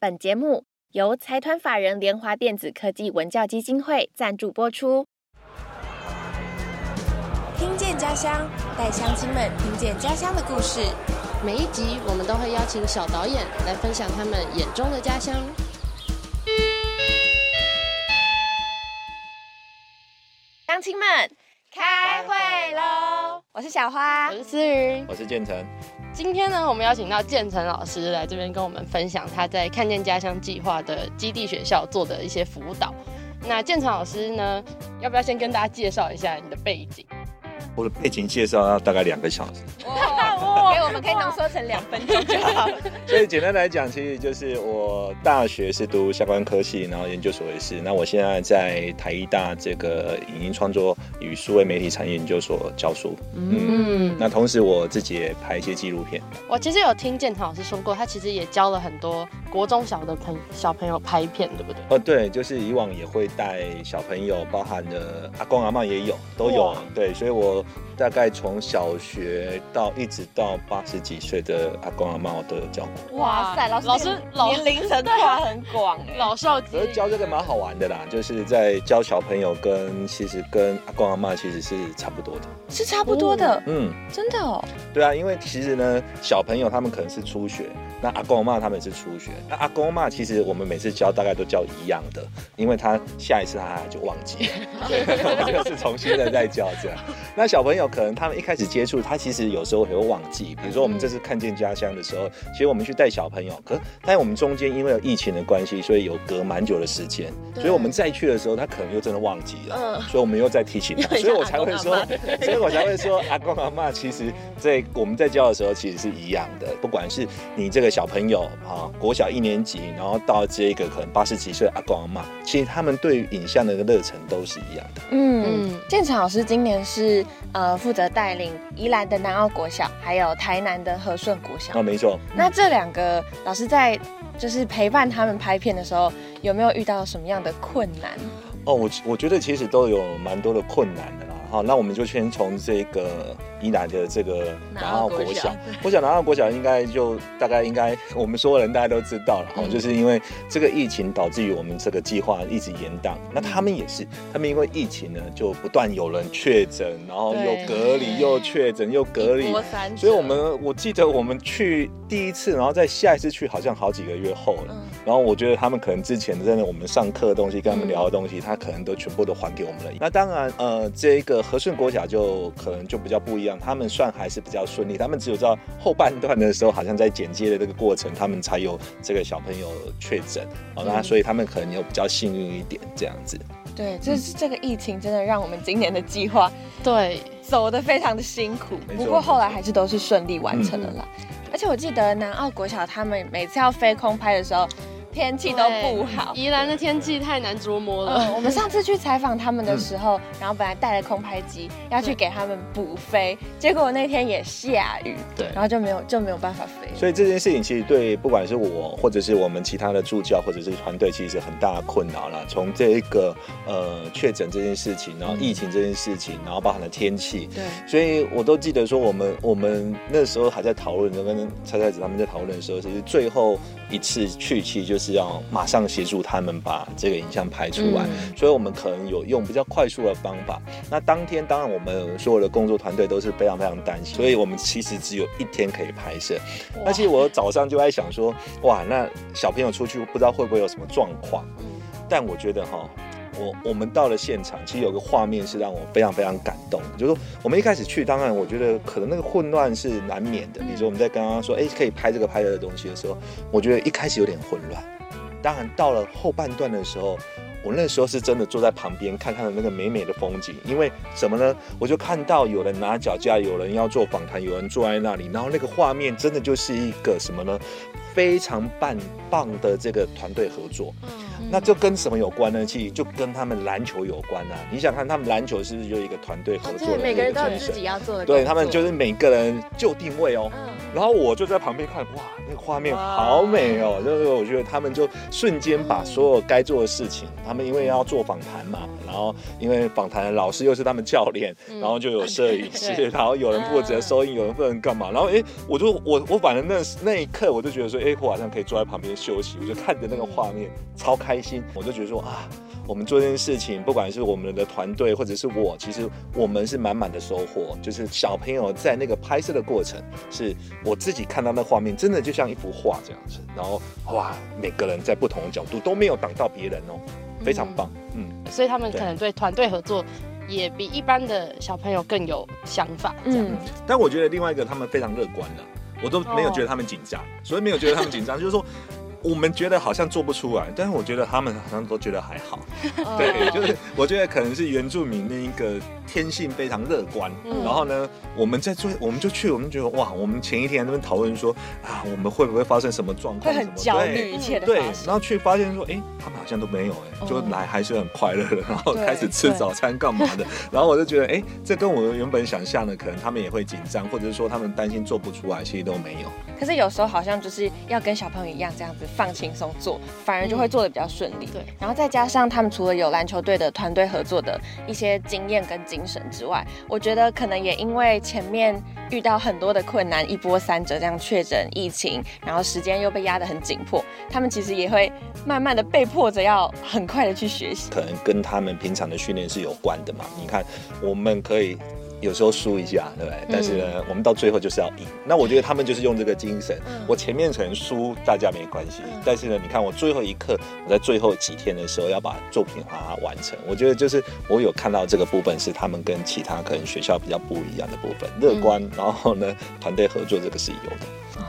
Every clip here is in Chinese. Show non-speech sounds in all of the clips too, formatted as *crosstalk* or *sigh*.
本节目由财团法人联华电子科技文教基金会赞助播出。听见家乡，带乡亲们听见家乡的故事。每一集我们都会邀请小导演来分享他们眼中的家乡。乡亲们，开会喽！我是小花我，是思云，我是建成。今天呢，我们邀请到建成老师来这边跟我们分享他在看见家乡计划的基地学校做的一些辅导。那建成老师呢，要不要先跟大家介绍一下你的背景？我的背景介绍要大概两个小时，*laughs* 给我们可以浓缩成两分钟就好。*laughs* 所以简单来讲，其实就是我大学是读相关科系，然后研究所也是。那我现在在台艺大这个影音创作与数位媒体产业研究所教书。嗯，嗯，那同时我自己也拍一些纪录片。我其实有听建堂老师说过，他其实也教了很多国中小的朋小朋友拍片，对不对？哦，对，就是以往也会带小朋友，包含了阿公阿妈也有，都有。对，所以我大概从小学到一直到八十几岁的阿公阿妈我都有教过。哇塞，老师老师老年龄层跨很广哎。老少皆可是教这个蛮好玩的啦，就是在教小朋友跟其实跟阿公阿妈其实是差不多的。是差不多的，嗯，真的哦。对啊，因为其实呢，小朋友他们可能是初学，那阿公阿妈他们是初学。那阿公阿嬷其实我们每次教大概都教一样的，因为他下一次他就忘记了，对，我们就是重新的再教这样。那小朋友可能他们一开始接触，他其实有时候也会忘记。比如说我们这次看见家乡的时候，其实我们去带小朋友，可是但我们中间因为有疫情的关系，所以有隔蛮久的时间，所以我们再去的时候，他可能又真的忘记了，嗯。所以我们又再提醒他，所以我才会说，*laughs* 所以我才会说阿公阿妈其实在我们在教的时候其实是一样的，不管是你这个小朋友啊，国小一年级，然后到这个可能八十几岁的阿公阿妈，其实他们对于影像的热忱都是一样的。嗯嗯，建成老师今年是呃负责带领宜兰的南澳国小，还有台南的和顺国小啊，。没错，那这两个老师在就是陪伴他们拍片的时候，有没有遇到什么样的困难？哦，我我觉得其实都有蛮多的困难的啦。好，那我们就先从这个宜兰的这个南澳国小，我想南澳国小应该就大概应该我们所有人大家都知道了哈，嗯就是因为这个疫情导致于我们这个计划一直延宕。那他们也是，他们因为疫情呢，就不断有人确诊，然后又隔离，又确诊，又隔离所以我们我记得我们去第一次，然后再下一次去，好像好几个月后了。嗯然后我觉得他们可能之前真的我们上课的东西，跟他们聊的东西，他可能都全部都还给我们了。那当然，呃，这个和顺国小就可能就比较不一样，他们算还是比较顺利，他们只有到后半段的时候，好像在剪接的这个过程，他们才有这个小朋友确诊，哦，那嗯所以他们可能有比较幸运一点这样子。对，这这个疫情真的让我们今年的计划对，走得非常的辛苦，不过后来还是都是顺利完成了啦。而且我记得南澳国小他们每次要飞空拍的时候，天气都不好。宜兰的天气太难捉摸了。嗯，我们上次去采访他们的时候，然后本来带了空拍机要去给他们补飞，结果那天也下雨，对然后就没有就没有办法飞。所以这件事情其实对不管是我或者是我们其他的助教或者是团队，其实是很大的困扰啦。从这一个呃确诊这件事情，然后疫情这件事情，然后包含了天气，对，所以我都记得说，我们我们那时候还在讨论，跟蔡蔡子他们在讨论的时候，其实最后一次去，其实就是要马上协助他们把这个影像拍出来。嗯所以我们可能有用比较快速的方法。那当天当然我们所有的工作团队都是非常非常担心，所以我们其实只有一天可以拍摄。那其实我早上就在想说，哇，那小朋友出去不知道会不会有什么状况。嗯但我觉得哈，我我们到了现场，其实有个画面是让我非常非常感动的，就是说我们一开始去，当然我觉得可能那个混乱是难免的。比如说我们在刚刚说，哎、可以拍这个拍的东西的时候，我觉得一开始有点混乱。当然到了后半段的时候，我那时候是真的坐在旁边看看那个美美的风景，因为什么呢？我就看到有人拿脚架，有人要做访谈，有人坐在那里，然后那个画面真的就是一个什么呢？非常棒棒的这个团队合作。嗯那就跟什么有关呢？其实就跟他们篮球有关啊！你想看他们篮球是不是就一个团队合作的哦对，每个人都有自己要做的对他们就是每个人就定位哦。嗯，然后我就在旁边看，哇，那个画面好美哦！就是我觉得他们就瞬间把所有该做的事情，他们因为要做访谈嘛，然后因为访谈的老师又是他们教练，然后就有摄影 *laughs* 师，然后有人负责收音，有人负责干嘛，然后哎，我就我我反正那那一刻我就觉得说，哎，我好像可以坐在旁边休息，我就看着那个画面超开心，我就觉得说啊。我们做这件事情，不管是我们的团队或者是我，其实我们是满满的收获。就是小朋友在那个拍摄的过程，是我自己看到那画面，真的就像一幅画这样子。然后哇，每个人在不同的角度都没有挡到别人哦，非常棒。嗯，所以他们可能对团队合作也比一般的小朋友更有想法，这样嗯。但我觉得另外一个他们非常乐观的，我都没有觉得他们紧张，所以没有觉得他们紧张，*laughs* 就是说。我们觉得好像做不出来，但是我觉得他们好像都觉得还好。对，就是我觉得可能是原住民那一个天性非常乐观，嗯然后呢，我们在做，我们就去，我们觉得哇，我们前一天在那边讨论说啊，我们会不会发生什么状况？会很什么焦对虑一切的对。然后去发现说，哎，他们好像都没有，哎，就哦来还是很快乐的，*laughs* 然后开始吃早餐干嘛的，然后我就觉得，哎，这跟我原本想象的，可能他们也会紧张，或者是说他们担心做不出来，其实都没有。可是有时候好像就是要跟小朋友一样这样子放轻松做，反而就会做的比较顺利。对，然后再加上他们除了有篮球队的团队合作的一些经验跟精神之外，我觉得可能也因为前面遇到很多的困难，一波三折这样确诊疫情，然后时间又被压得很紧迫，他们其实也会慢慢的被迫着要很快的去学习。可能跟他们平常的训练是有关的嘛。你看，我们可以有时候输一下，对不对？但是呢，我们到最后就是要赢。那我觉得他们就是用这个精神。我前面可能输，大家没关系，但是呢，你看我最后一刻，我在最后几天的时候要把作品把它完成。我觉得就是我有看到这个部分是他们跟其他可能学校比较不一样的部分，乐观，然后呢，团队合作这个是有的。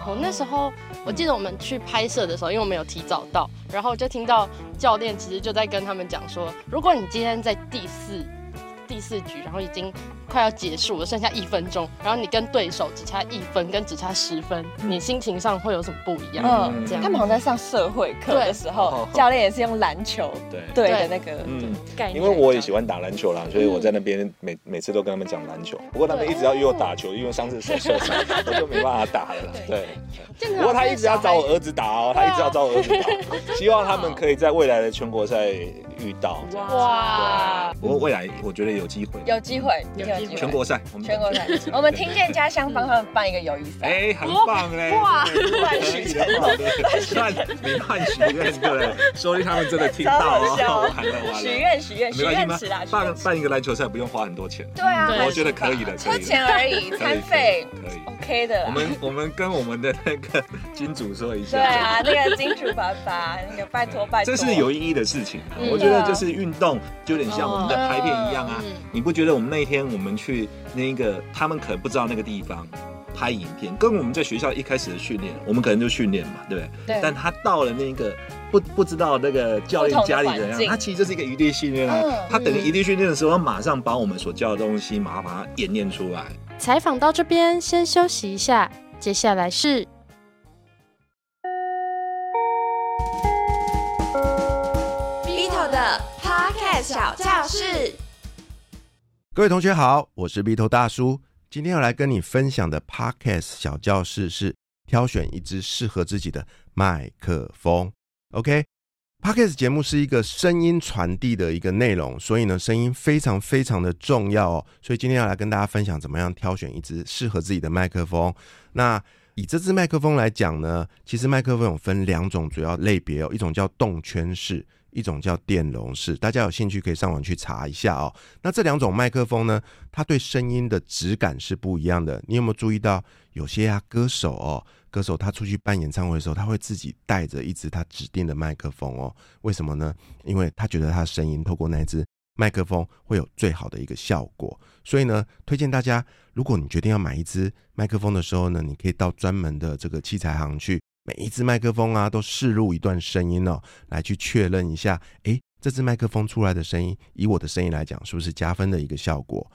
我那时候我记得我们去拍摄的时候，因为我们有提早到，然后就听到教练其实就在跟他们讲说，如果你今天在第四第四局，然后已经快要结束了，剩下一分钟，然后你跟对手只差一分，跟只差十分，嗯。你心情上会有什么不一样？嗯，这样。他们好像在上社会课的时候，教练也是用篮球对。对的那个嗯，概念。因为我也喜欢打篮球啦，所以我在那边每每次都跟他们讲篮球。不过他们一直要约我打球，因为上次手受伤，我就没办法打了。对，不过他一直要找我儿子打哦，他一直要找我儿子打，*laughs* 希望他们可以在未来的全国赛遇到。哇，不过未来我觉得有机会，有机会，有机会。全国赛，我们全国赛，*laughs* 我们听见家乡帮他们办一个友谊赛。哎，很棒嘞！哇对乱许可以的乱你乱许愿，对，说不定他们真的听到哦，*laughs* 超好笑。完了许愿许愿许没关系吗愿池啦，？许办办一个篮球赛不用花很多钱，对啊，我觉得可以的，可出。钱而已，餐费可以。OK 的。我们我们跟我们的那个金主说一下，对啊，那个金主爸爸，那个拜托拜托，这是有意义的事情我觉得就是运动，就有点像我们的拍片一样啊嗯。你不觉得我们那一天我们去那个，他们可能不知道那个地方。拍影片跟我们在学校一开始的训练，我们可能就训练嘛，对不对？对但他到了那个不不知道那个教练家里怎样，他其实就是一个一地训练啊。嗯他等于一地训练的时候，他马上把我们所教的东西，马上把它演练出来。采访到这边，先休息一下，接下来是 Vito 的 Podcast 小教室。各位同学好，我是 Vito 大叔。今天要来跟你分享的 Podcast 小教室是挑选一支适合自己的麦克风。OK，Podcast 节目是一个声音传递的一个内容，所以呢，声音非常非常的重要哦。所以今天要来跟大家分享怎么样挑选一支适合自己的麦克风。那以这支麦克风来讲呢，其实麦克风有分两种主要类别哦，一种叫动圈式，一种叫电容式。大家有兴趣可以上网去查一下哦。那这两种麦克风呢，它对声音的质感是不一样的。你有没有注意到，有些啊歌手哦，歌手他出去办演唱会的时候，他会自己带着一支他指定的麦克风哦。为什么呢？因为他觉得他的声音透过那一支麦克风会有最好的一个效果。所以呢，推荐大家，如果你决定要买一支麦克风的时候呢，你可以到专门的这个器材行去，每一只麦克风啊都试录一段声音哦，来去确认一下，诶，这支麦克风出来的声音，以我的声音来讲，是不是加分的一个效果？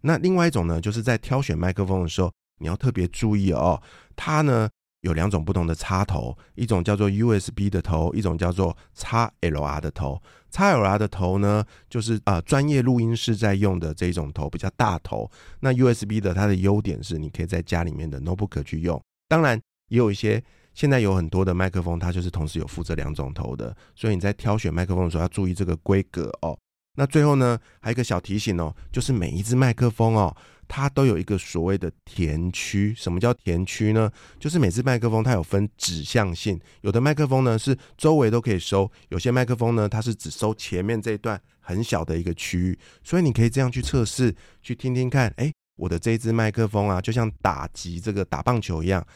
那另外一种呢，就是在挑选麦克风的时候，你要特别注意哦，它呢有两种不同的插头，一种叫做 USB 的头，一种叫做 XLR 的头。XLR 的头呢，就是啊专业录音室在用的这种头，比较大头。那 USB 的它的优点是，你可以在家里面的 notebook 去用，当然，也有一些现在有很多的麦克风，它就是同时有负责两种头的，所以你在挑选麦克风的时候要注意这个规格哦。那最后呢，还有一个小提醒哦，就是每一只麦克风哦，它都有一个所谓的田区。什么叫田区呢？就是每只麦克风它有分指向性，有的麦克风呢是周围都可以收，有些麦克风呢它是只收前面这一段很小的一个区域。所以你可以这样去测试，去听听看，哎，我的这一支麦克风啊，就像打击这个打棒球一样，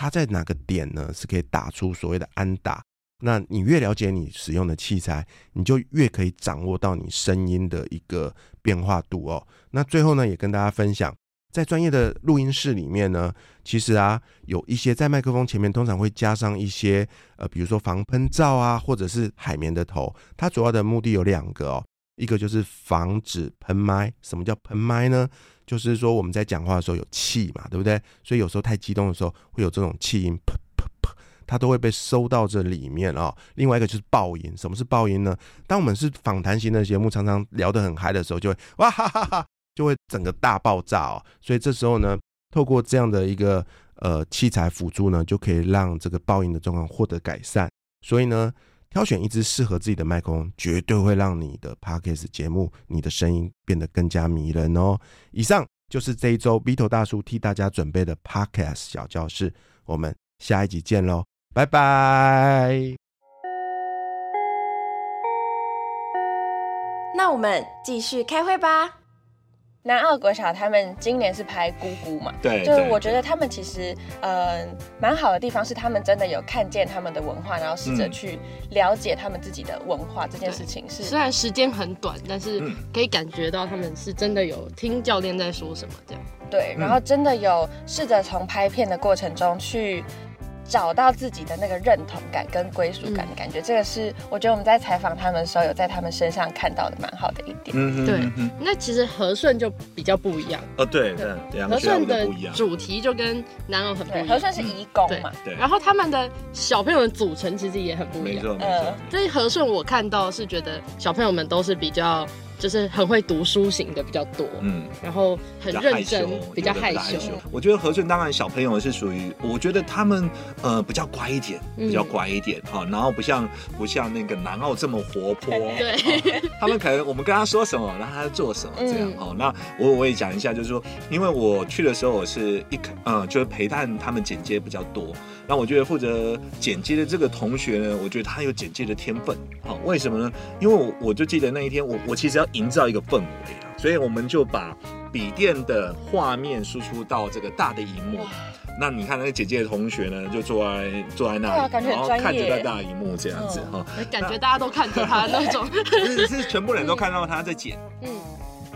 它在哪个点呢是可以打出所谓的安打。那你越了解你使用的器材，你就越可以掌握到你声音的一个变化度哦。那最后呢，也跟大家分享，在专业的录音室里面呢，其实啊，有一些在麦克风前面通常会加上一些呃，比如说防喷罩啊，或者是海绵的头。它主要的目的有两个哦，一个就是防止喷麦。什么叫喷麦呢？就是说我们在讲话的时候有气嘛，对不对？所以有时候太激动的时候会有这种气音。噗噗噗它都会被收到这里面啊。另外一个就是爆音，什么是爆音呢？当我们是访谈型的节目，常常聊得很嗨的时候，就会哇哈哈哈，就会整个大爆炸哦。所以这时候呢，透过这样的一个呃器材辅助呢，就可以让这个爆音的状况获得改善。所以呢，挑选一支适合自己的麦克风，绝对会让你的 podcast 节目、你的声音变得更加迷人哦。以上就是这一周 Vito 大叔替大家准备的 podcast 小教室，我们下一集见喽。拜拜。那我们继续开会吧。南澳国小他们今年是拍姑姑嘛？对，就是我觉得他们其实嗯蛮好的地方是他们真的有看见他们的文化，然后试着去了解他们自己的文化这件事情是。虽然时间很短，但是可以感觉到他们是真的有听教练在说什么这样。对，然后真的有试着从拍片的过程中去。找到自己的那个认同感跟归属感的感觉，这个是我觉得我们在采访他们的时候，有在他们身上看到的蛮好的一点。嗯，对。那其实和顺就比较不一样。哦，对对，和顺的主题就跟南欧很不一样。和顺是义工嘛，对。然后他们的小朋友的组成其实也很不一样。没错没错。所以和顺我看到是觉得小朋友们都是比较。就是很会读书型的比较多，嗯，然后很认真，比较害羞。我觉得何顺当然小朋友是属于，我觉得他们呃比较乖一点，比较乖一点哈，然后不像不像那个南澳这么活泼，*laughs* 对，他们可能我们跟他说什么，然后他做什么这样哦。那我我也讲一下，就是说，因为我去的时候我是一嗯，就是陪伴他们剪接比较多。那我觉得负责剪接的这个同学呢，我觉得他有剪接的天分，好，为什么呢？因为我我就记得那一天，我我其实要营造一个氛围啊，所以我们就把笔电的画面输出到这个大的荧幕。那你看那个剪接的同学呢，就坐在坐在那里，然后看着那大荧幕这样子哈，感觉大家都看着他那种，*laughs* 是是全部人都看到他在剪。嗯，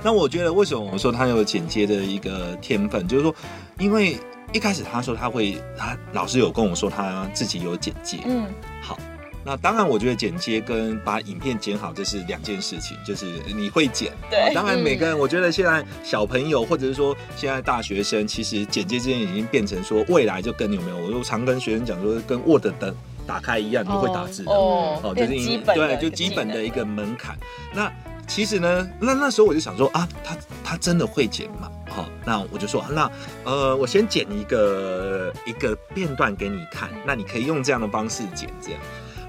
那我觉得为什么我说他有剪接的一个天分，就是说，因为。一开始他说他会，他老师有跟我说他自己有剪接。嗯，好，那当然我觉得剪接跟把影片剪好这是两件事情，就是你会剪。对，当然每个人我觉得现在小朋友或者是说现在大学生，其实剪接这件已经变成说未来就跟有没有，我就常跟学生讲说跟 Word 的打开一样，就会打字的。哦，就是基本对，就基本的一个门槛。那其实呢，那那时候我就想说啊，他他真的会剪吗？好，那我就说，那呃，我先剪一个一个片段给你看，那你可以用这样的方式剪，这样。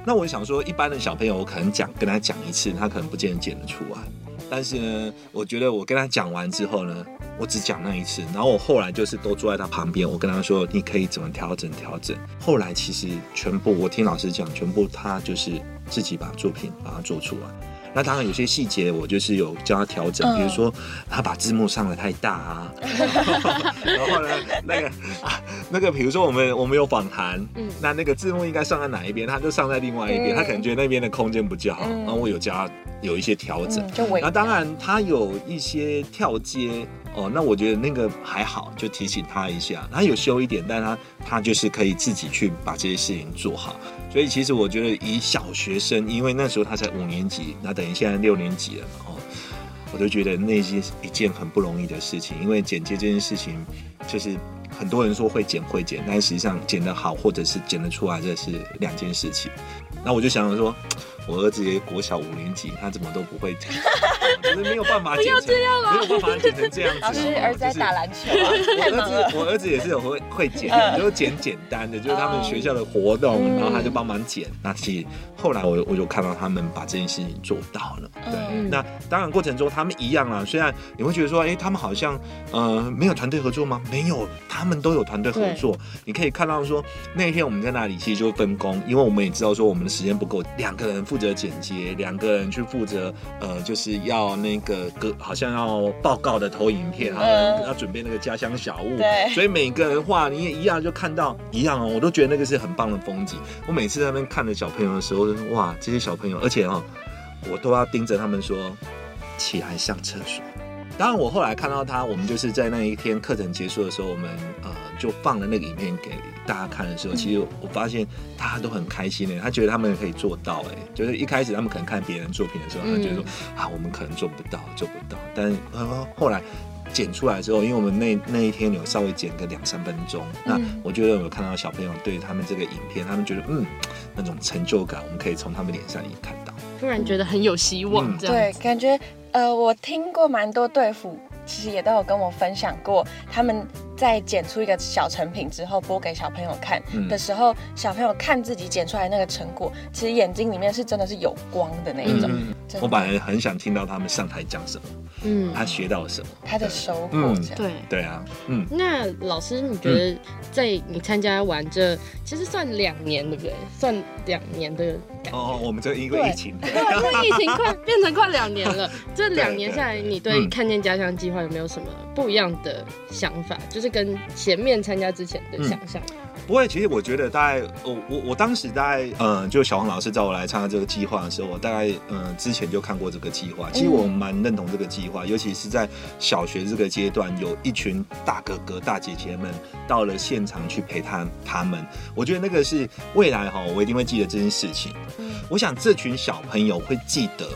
那我想说，一般的小朋友，我可能讲跟他讲一次，他可能不见得剪得出来。但是呢，我觉得我跟他讲完之后呢，我只讲那一次，然后我后来就是都坐在他旁边，我跟他说，你可以怎么调整调整。后来其实全部我听老师讲，全部他就是自己把作品把它做出来。那当然有些细节我就是有教他调整，比如说他把字幕上的太大啊，*laughs* 然后呢那个啊那个比如说我们我们有访谈，那那个字幕应该上在哪一边，他就上在另外一边，他可能觉得那边的空间不较好，然后我有教他有一些调整。那当然他有一些跳接哦，那我觉得那个还好，就提醒他一下，他有修一点，但他他就是可以自己去把这些事情做好。所以其实我觉得以小学生，因为那时候他才五年级，那等于现在六年级了嘛，哦，我就觉得那是一件很不容易的事情。因为剪接这件事情，就是很多人说会剪会剪，但实际上剪得好或者是剪得出来，这是两件事情。那我就想想说，*tsk* 我儿子也国小五年级，他怎么都不会剪，就是没有办法 *laughs* 剪成，没有办法剪成这样子。老师，儿子在打篮球啊，我儿子，。我儿子也是有会会剪，嗯就是剪简单的，就是他们学校的活动，嗯然后他就帮忙剪。那其实后来我我就看到他们把这件事情做到了。对，嗯那当然过程中他们一样啊。虽然你会觉得说，哎、他们好像呃没有团队合作吗？没有，他们都有团队合作。你可以看到说，那一天我们在那里其实就分工，因为我们也知道说我们的时间不够，两个人负责剪接，两个人去负责呃就是要那个歌好像要报告的投影片，还有人嗯要准备那个家乡小物。对所以每个人画你也一样就看到一样哦，我都觉得那个是很棒的风景。我每次在那边看着小朋友的时候，哇，这些小朋友，而且哦，我都要盯着他们说起来上厕所。当然，我后来看到他，我们就是在那一天课程结束的时候，我们呃就放了那个影片给大家看的时候，其实我发现大家都很开心的，他觉得他们可以做到，哎，就是一开始他们可能看别人作品的时候，他觉得说、啊，我们可能做不到，做不到，但呃后来。剪出来之后，因为我们那那一天有稍微剪个两三分钟，那嗯我觉得有看到小朋友对他们这个影片，他们觉得嗯，那种成就感，我们可以从他们脸上也看到。突然觉得很有希望嗯。这样对，感觉呃，我听过蛮多队服，其实也都有跟我分享过，他们在剪出一个小成品之后播给小朋友看嗯的时候，小朋友看自己剪出来那个成果，其实眼睛里面是真的是有光的那一种。嗯，我本来很想听到他们上台讲什么，嗯，他学到了什么。他的收获嗯这样。对。对啊，嗯，那老师，你觉得在你参加完这其实算两年，对不对？算两年的感觉。哦，我们这因为疫情，对，因为疫情快 *laughs* 变成快两年了，这两年下来，你对嗯看见家乡计划有没有什么不一样的想法？就是跟前面参加之前的想象。不会，其实我觉得大概，我我我当时大概，嗯，就小黄老师找我来参加这个计划的时候，我大概，嗯，之前就看过这个计划。其实我蛮认同这个计划，尤其是在小学这个阶段，有一群大哥哥、大姐姐们到了现场去陪他他们，我觉得那个是未来哈，我一定会记得这件事情。我想这群小朋友会记得。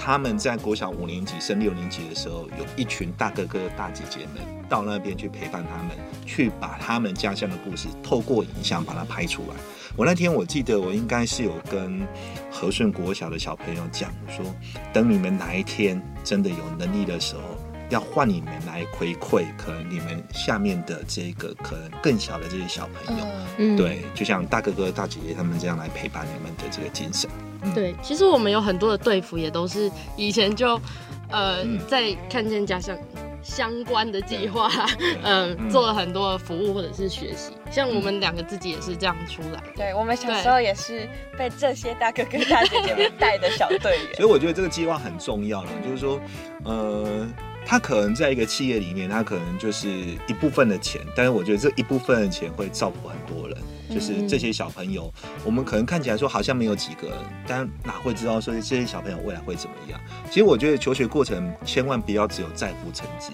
他们在国小五年级升六年级的时候，有一群大哥哥大姐姐们到那边去陪伴他们，去把他们家乡的故事透过影像把它拍出来。我那天我记得我应该是有跟和顺国小的小朋友讲说，等你们哪一天真的有能力的时候，要换你们来回馈，可能你们下面的这个可能更小的这些小朋友，嗯，嗯，对，就像大哥哥大姐姐他们这样来陪伴你们的这个精神。对，其实我们有很多的队服也都是以前就呃、嗯在看见家乡相关的计划，*laughs* 嗯、嗯做了很多的服务或者是学习。像我们两个自己也是这样出来的。对我们小时候也是被这些大哥哥大姐姐们带的小队员。*laughs* 所以我觉得这个计划很重要了，就是说，呃，他可能在一个企业里面，他可能就是一部分的钱，但是我觉得这一部分的钱会照顾很多人。就是这些小朋友，我们可能看起来说好像没有几个，但哪会知道说这些小朋友未来会怎么样？其实我觉得求学过程千万不要只有在乎成绩，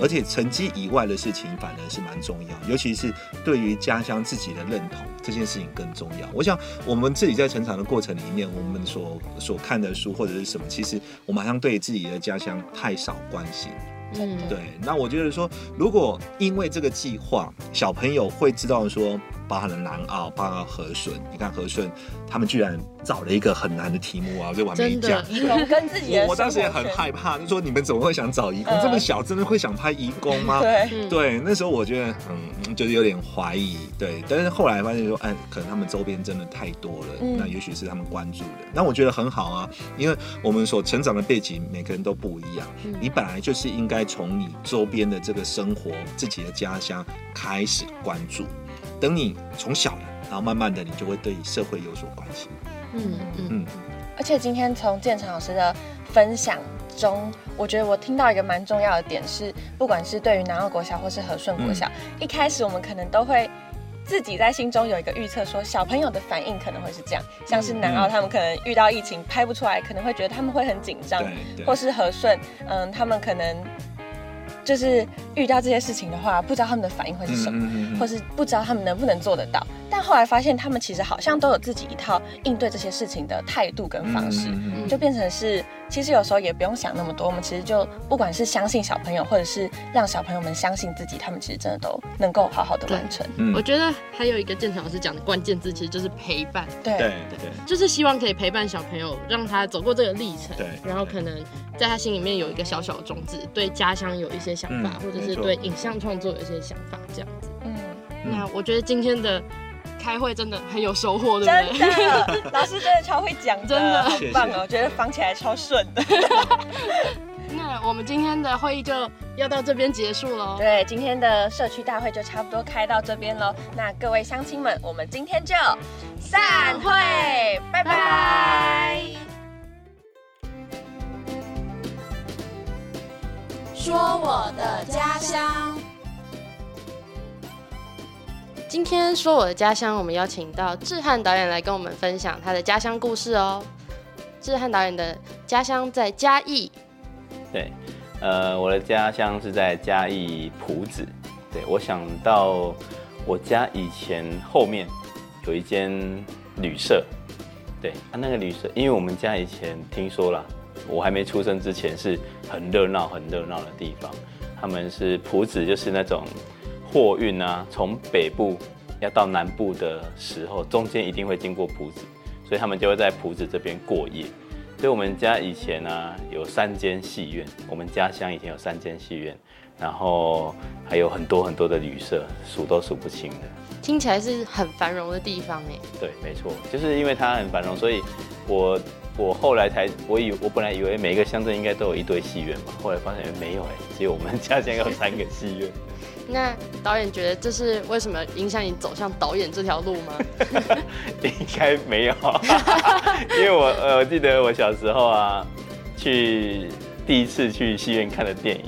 而且成绩以外的事情反而是蛮重要，尤其是对于家乡自己的认同这件事情更重要。我想我们自己在成长的过程里面，我们所所看的书或者是什么，其实我们好像对自己的家乡太少关心。嗯，对，那我觉得说，如果因为这个计划，小朋友会知道说，包含了南澳，包含了和顺，你看和顺，他们居然找了一个很难的题目啊，就完美讲。义工跟自己的我 *laughs* 我当时也很害怕，就说你们怎么会想找义工？嗯。这么小，真的会想拍义工吗？对，嗯，对，那时候我觉得，嗯，就是有点怀疑，对，但是后来发现说，哎，可能他们周边真的太多了，嗯。那也许是他们关注的，那我觉得很好啊，因为我们所成长的背景，每个人都不一样，嗯。你本来就是应该从你周边的这个生活、自己的家乡开始关注，等你从小的，然后慢慢的，你就会对社会有所关心，嗯嗯嗯。而且今天从建成老师的分享中，我觉得我听到一个蛮重要的点是，不管是对于南澳国小或是和顺国小，一开始我们可能都会。自己在心中有一个预测，说小朋友的反应可能会是这样，像是南澳他们可能遇到疫情拍不出来，可能会觉得他们会很紧张，或是和顺，嗯，他们可能就是遇到这些事情的话，不知道他们的反应会是什么，嗯或是不知道他们能不能做得到。但后来发现，他们其实好像都有自己一套应对这些事情的态度跟方式，嗯就变成是，其实有时候也不用想那么多，我们其实就不管是相信小朋友，或者是让小朋友们相信自己，他们其实真的都能够好好的完成。嗯。我觉得还有一个建成老师讲的关键字，其实就是陪伴，对。对对，就是希望可以陪伴小朋友，让他走过这个历程，对然后可能在他心里面有一个小小的种子，对家乡有一些想法，嗯或者是对影像创作有一些想法，这样子。嗯，那我觉得今天的开会真的很有收获，对真不对？真的，老师真的超会讲，真的好棒哦！我觉得仿起来超顺的。*laughs* 那我们今天的会议就要到这边结束喽。对，今天的社区大会就差不多开到这边喽。那各位乡亲们，我们今天就散会，拜拜。说我的家乡。今天说我的家乡，我们邀请到志翰导演来跟我们分享他的家乡故事哦。志翰导演的家乡在嘉义，对，呃，我的家乡是在嘉义埔子。对我想到我家以前后面有一间旅社，对，啊、那个旅社，因为我们家以前听说了，我还没出生之前是很热闹、很热闹的地方。他们是埔子，就是那种货运啊，从北部要到南部的时候，中间一定会经过埔子，所以他们就会在埔子这边过夜。所以我们家以前呢、有三间戏院，我们家乡以前有三间戏院，然后还有很多很多的旅社，数都数不清的。听起来是很繁荣的地方哎。对，没错，就是因为它很繁荣，所以我我后来才我以我本来以为每个乡镇应该都有一堆戏院嘛，后来发现没有哎，只有我们家乡有三个戏院。那导演觉得这是为什么影响你走向导演这条路吗？*laughs* 应该没有，*laughs* 因为我呃，我记得我小时候啊，去第一次去戏院看的电影，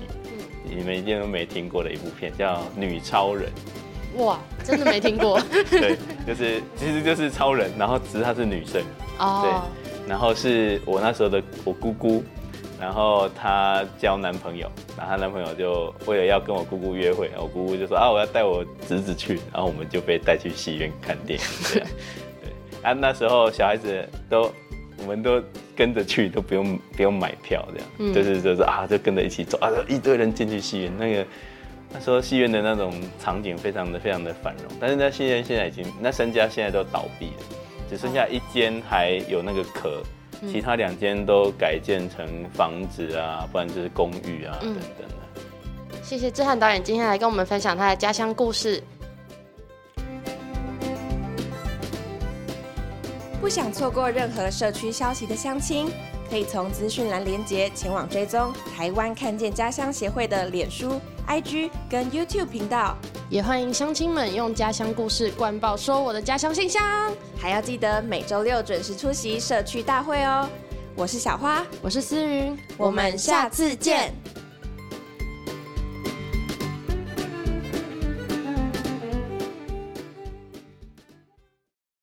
你们一定都没听过的一部片，叫《女超人》。哇，真的没听过 *laughs* 对，就是其实就是超人，然后只是她是女生，哦。对然后是我那时候的我姑姑，然后她交男朋友，然后她男朋友就为了要跟我姑姑约会，我姑姑就说啊我要带我侄子去，然后我们就被带去戏院看电影，*laughs* 这样，对，啊那时候小孩子都我们都跟着去，都不用不用买票，这样，嗯。就是就是啊就跟着一起走啊，一堆人进去戏院，那个那时候戏院的那种场景非常的非常的繁荣，但是那戏院现在已经那三家现在都倒闭了。只剩下一间还有那个壳，其他两间都改建成房子啊，不然就是公寓啊嗯等等的。谢谢志翰导演今天来跟我们分享他的家乡故事。不想错过任何社区消息的乡亲，可以从资讯栏连接前往追踪台湾看见家乡协会的脸书、IG 跟 YouTube 频道，也欢迎乡亲们用家乡故事灌爆说我的家乡信箱。还要记得每周六准时出席社区大会哦。我是小花，我是思云，我们下次见。